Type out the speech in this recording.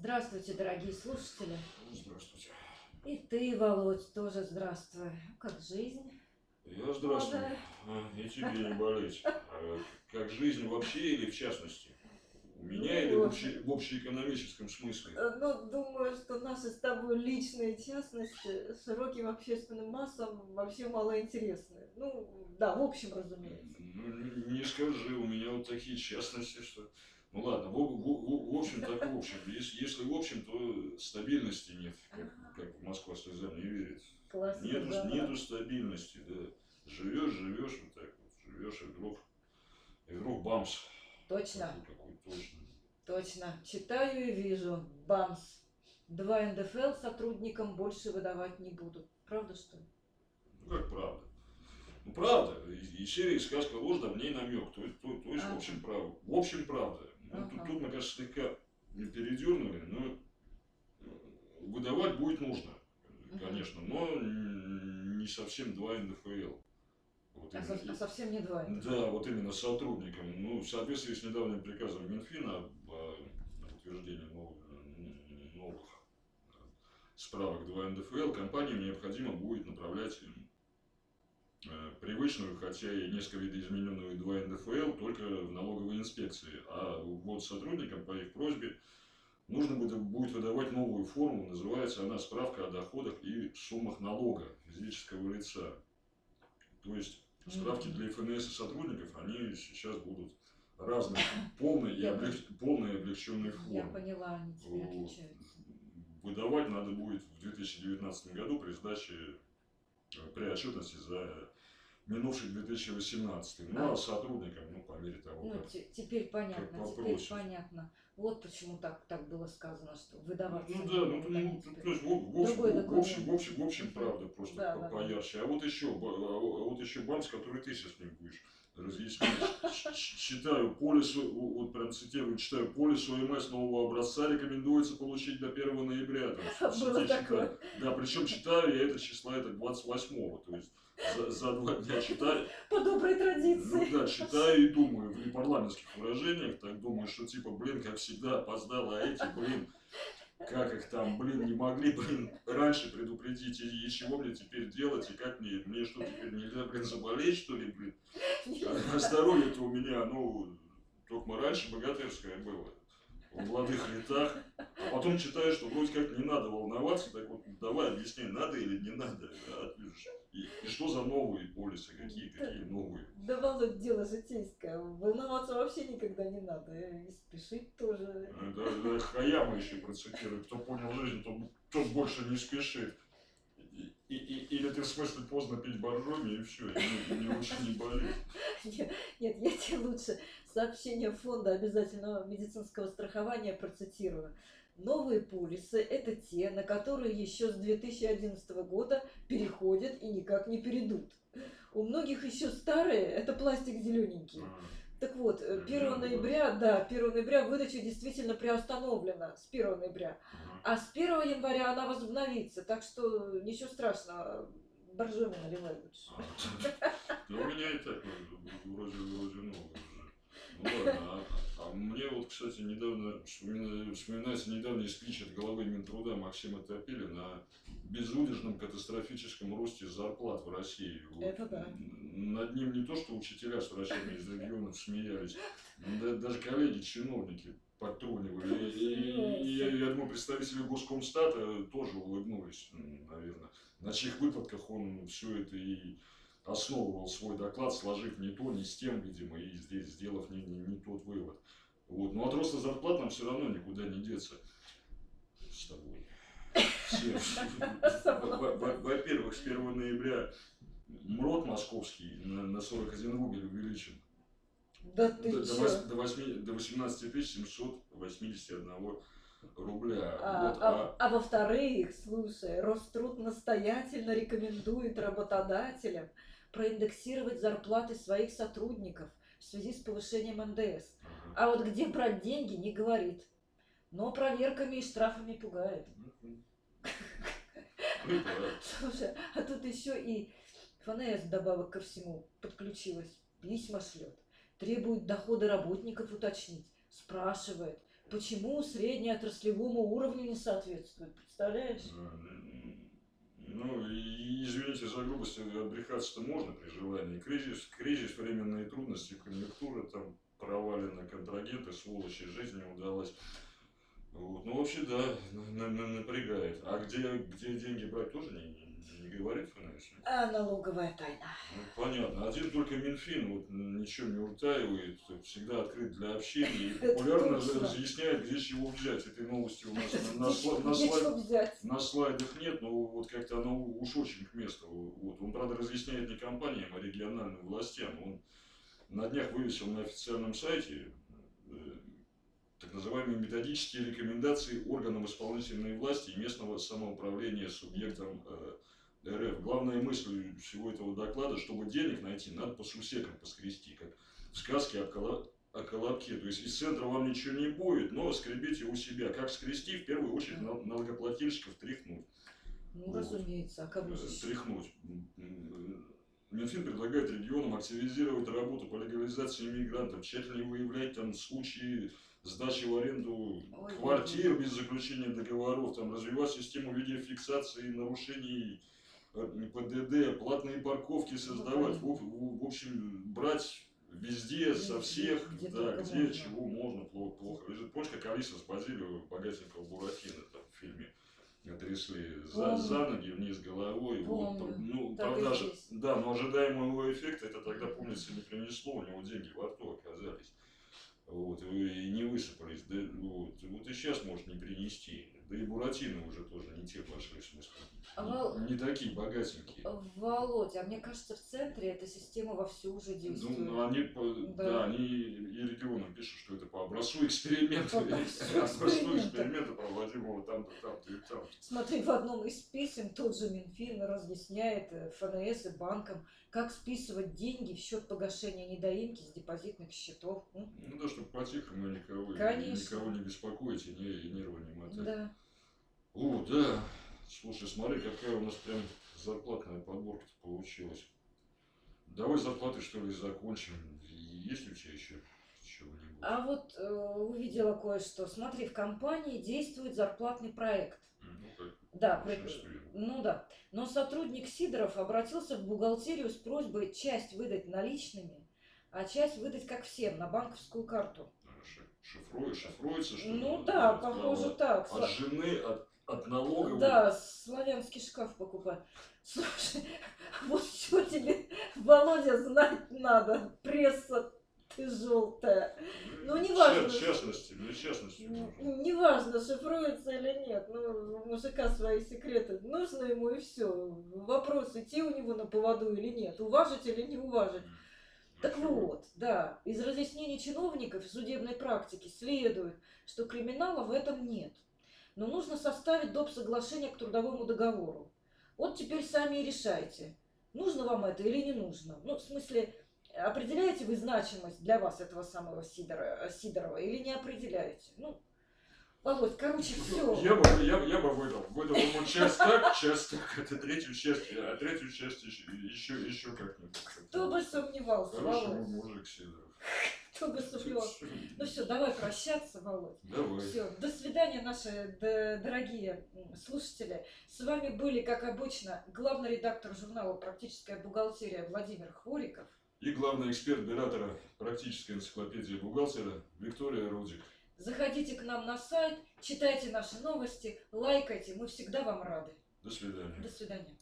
Здравствуйте, дорогие слушатели. Здравствуйте. И ты, Володь, тоже здравствуй. Как жизнь? Я здравствуй. Молодая. А, И тебе не болеть. А Как жизнь вообще или в частности? У меня Ну, или в, обще- в общеэкономическом смысле? Э, Ну, думаю, что наши с тобой личные частности широким общественным массам вообще мало интересны. Ну, да, в общем, разумеется. Ну, не- не скажи, у меня вот такие частности, что... Ну ладно, в, в- в- в общем так в общем. Если, если в общем, то стабильности нет, как, как Москва слезам не верит. Классика Нету, жанра. нету стабильности, да. Живешь, живешь вот так вот, живешь, и вдруг, и вдруг бамс. Точно, Такой какой точно. точно. Читаю и вижу. Бамс. Два НДФЛ сотрудникам больше выдавать не будут. Правда, что ли? Ну как правда? Ну правда, и, и серии сказка ложь, да в ней намек. То, есть- то, то есть, в Ага. общем, правда. В общем, правда. Ну, тут, Ага. тут, мы, конечно, слегка передернули, но э, выдавать будет нужно, конечно, но не совсем два НДФЛ. Вот А, именно- а совсем не два. Да, вот именно сотрудникам. Ну, в соответствии с недавним приказом Минфина об э, утверждении новых, новых справок 2 НДФЛ, компаниям необходимо будет направлять привычную, хотя и несколько видоизмененную 2 НДФЛ только в налоговой инспекции. А вот сотрудникам по их просьбе нужно будет, выдавать новую форму. Называется она «Справка о доходах и суммах налога физического лица». То есть Справки для ФНС и сотрудников, они сейчас будут разные, полные и, Я облег- полные облегченные Я формы. поняла, они Вот. отличаются. Выдавать надо будет в 2019 году при сдаче, э, при отчетности за минувший 2018. Ну, А. а сотрудникам, ну, по мере того, Ну, как... те- теперь понятно, теперь попросят. понятно. Вот почему так, так было сказано, что выдаваться Ну не да, ну, ну, теперь. то есть, в, в общем, в, общем, в общем, в общем, правда, просто Да, по- да, поярче. А вот еще, а вот еще бамс, который ты сейчас мне будешь ч- Читаю полису, вот прям цитирую, читаю полису ОМС нового образца рекомендуется получить до 1 ноября. Там, Было такое. Да, причем читаю я это числа, это 28-го, то есть за, за два дня читаю, По доброй ну традиции. да, читаю и думаю в непарламентских выражениях, так думаю, что типа, блин, как всегда, опоздал, а эти, блин, как их там, блин, не могли, блин, раньше предупредить, и, и чего мне теперь делать, и как мне, мне что теперь нельзя, блин, заболеть, что ли, блин? А здоровье-то у меня, ну, только раньше богатырское было, в молодых летах, а потом читаешь, что вроде как не надо волноваться, так вот, давай объясни, надо или не надо, а, что за новые полисы, какие, какие новые? Да, Володь, дело житейское. Волноваться вообще никогда не надо. И спешить тоже. А, Да, да, Хаяма еще процитирует. Кто понял жизнь, тот, тот больше не спешит. И, и- и- или ты в смысле поздно пить боржоми и все, и, и лучше не болеть. Нет, нет, я тебе лучше сообщение фонда обязательного медицинского страхования процитирую. Новые полисы – это те, на которые еще с 2011 года переходят и никак не перейдут. У многих еще старые – это пластик зелененький. Так вот, э, 1 Мгм. ноября, да, 1 ноября выдача действительно приостановлена с 1 ноября. А с 1 января она возобновится, так что ничего страшного, боржоми наливай лучше. А, Да у меня и так ну, вроде, вроде новый уже. Ну ладно, а, а мне вот, кстати, недавно вспомина- вспоминается недавний спич от главы Минтруда Максима Топилина о безудержном катастрофическом росте зарплат в России. Вот Это да. Над ним не то, что учителя с врачами из регионов смеялись, да- даже коллеги-чиновники подтрунивали. И, и- и я, я думаю, представители Госкомстата тоже улыбнулись, наверное, на чьих выплатках он все это и основывал свой доклад, сложив не то, не с тем, видимо, и здесь сделав не, не, не тот вывод. Вот. Но от роста зарплат нам все равно никуда не деться с тобой. Во-первых, с 1 ноября МРОД московский на, на 41 рубль увеличен. Да ты До, до, чё? вос- до, восьми- до 18 781 рубля. А, Вот, а- а во-вторых, слушай, Роструд настоятельно рекомендует работодателям проиндексировать зарплаты своих сотрудников в связи с повышением НДС. А вот где брать деньги, не говорит. Но проверками и штрафами пугает. Слушай, а тут еще и ФНС добавок ко всему подключилась. Письма шлет. Требует доходы работников уточнить. Спрашивает, почему среднеотраслевому уровню не соответствует, представляешь? Ну, извините за грубость, отбрехаться-то можно при желании. Кризис, кризис, временные трудности, конъюнктура, там провалены контрагенты, сволочи, жизнь не удалась. Вот. Ну, вообще, да, на- на- напрягает. А где, где деньги брать, тоже не, не, не говорит ФНС? А налоговая тайна. Ну, понятно. Один только Минфин вот, ничего не утаивает, всегда открыт для общения и популярно разъясняет, где чего взять. Этой новости у нас на, сла- слайдах нет, но вот как-то оно уж очень к месту. Вот. Он, правда, разъясняет не компаниям, а региональным властям. Он на днях вывесил на официальном сайте э, так называемые методические рекомендации органам исполнительной власти и местного самоуправления субъектам э, РФ. Главная мысль всего этого доклада, чтобы денег найти, надо по сусекам поскрести, как в сказке о, кола- о колобке. То есть из центра вам ничего не будет, но скребите у себя. Как скрести? В первую очередь нал- налогоплательщиков тряхнуть. Ну, Вот. разумеется, а кому же Э, тряхнуть. Минфин предлагает регионам активизировать работу по легализации иммигрантов, тщательно выявлять там случаи сдачи в аренду Ой, квартир без заключения договоров, там, развивать систему видеофиксации нарушений ПДД, платные парковки создавать, в, в- в общем, брать везде, со всех, где да, где можно. чего можно, плохо, плохо. Помнишь, как Алиса с Базилио богатенького Буратино там в фильме трясли за, за ноги вниз головой. Вот, ну, Так правда, же- да, но ожидаемого эффекта это тогда, помнится, не принесло, у него деньги во рту оказались. Вот, и не высыпались. Да, вот, вот и сейчас может не принести. Да и Буратино уже тоже не те пошли, в А Не- Вал- Не, такие богатенькие. Володя, а мне кажется, в центре эта система вовсю уже действует. Ну, они, по- да. Да. они и регионам пишут, что это по образцу эксперимента. Образцу эксперимента. проводимого там-то, там-то и там. Смотри, в одном из писем тот же Минфин разъясняет э, ФНС и банкам, как списывать деньги в счет погашения недоимки с депозитных счетов. Ну да, чтобы по-тихому никого, никого не беспокоить и, не, нервы не мотать. Да. О, да. Слушай, смотри, какая у нас прям зарплатная подборка получилась. Давай зарплаты, что ли, закончим. Есть у тебя еще чего-нибудь? А вот э, увидела кое-что. Смотри, в компании действует зарплатный проект. Ну, как Да, при- ну да. Но сотрудник Сидоров обратился в бухгалтерию с просьбой часть выдать наличными, а часть выдать как всем на банковскую карту. Ши- Шифрует, шифруется, что ли? Ну да, похоже так. От жены, от, от налоговой. Да, славянский шкаф покупать. Слушай, вот что тебе, Володя, знать надо. Пресса ты желтая. Ну, не важно. В частности, для частности. Ну, нужно. Неважно, шифруется или нет. Ну, у мужика свои секреты. Нужно ему и все. Вопрос, идти у него на поводу или нет. Уважить или не уважить. Так вот, да, из разъяснений чиновников и судебной практики следует, что криминала в этом нет. Но нужно составить доп. соглашение к трудовому договору. Вот теперь сами и решайте, нужно вам это или не нужно. Ну, в смысле, определяете вы значимость для вас этого самого Сидора, Сидорова или не определяете? Ну, Володь, короче, все. Я бы, я, я бы выдал. Выдал ему часть так, часть так, это третью часть, а третью часть еще, еще, еще как-нибудь. Кто бы сомневался, Хороший Володь. мужик Сидоров. Бы сомневался. Ну все, давай прощаться, Володь. Давай. Все, до свидания, наши дорогие слушатели. С вами были, как обычно, главный редактор журнала «Практическая бухгалтерия» Владимир Хвориков. И главный эксперт Бератора практической энциклопедии бухгалтера Виктория Рудик. Заходите к нам на сайт, читайте наши новости, лайкайте, мы всегда вам рады. До свидания. До свидания.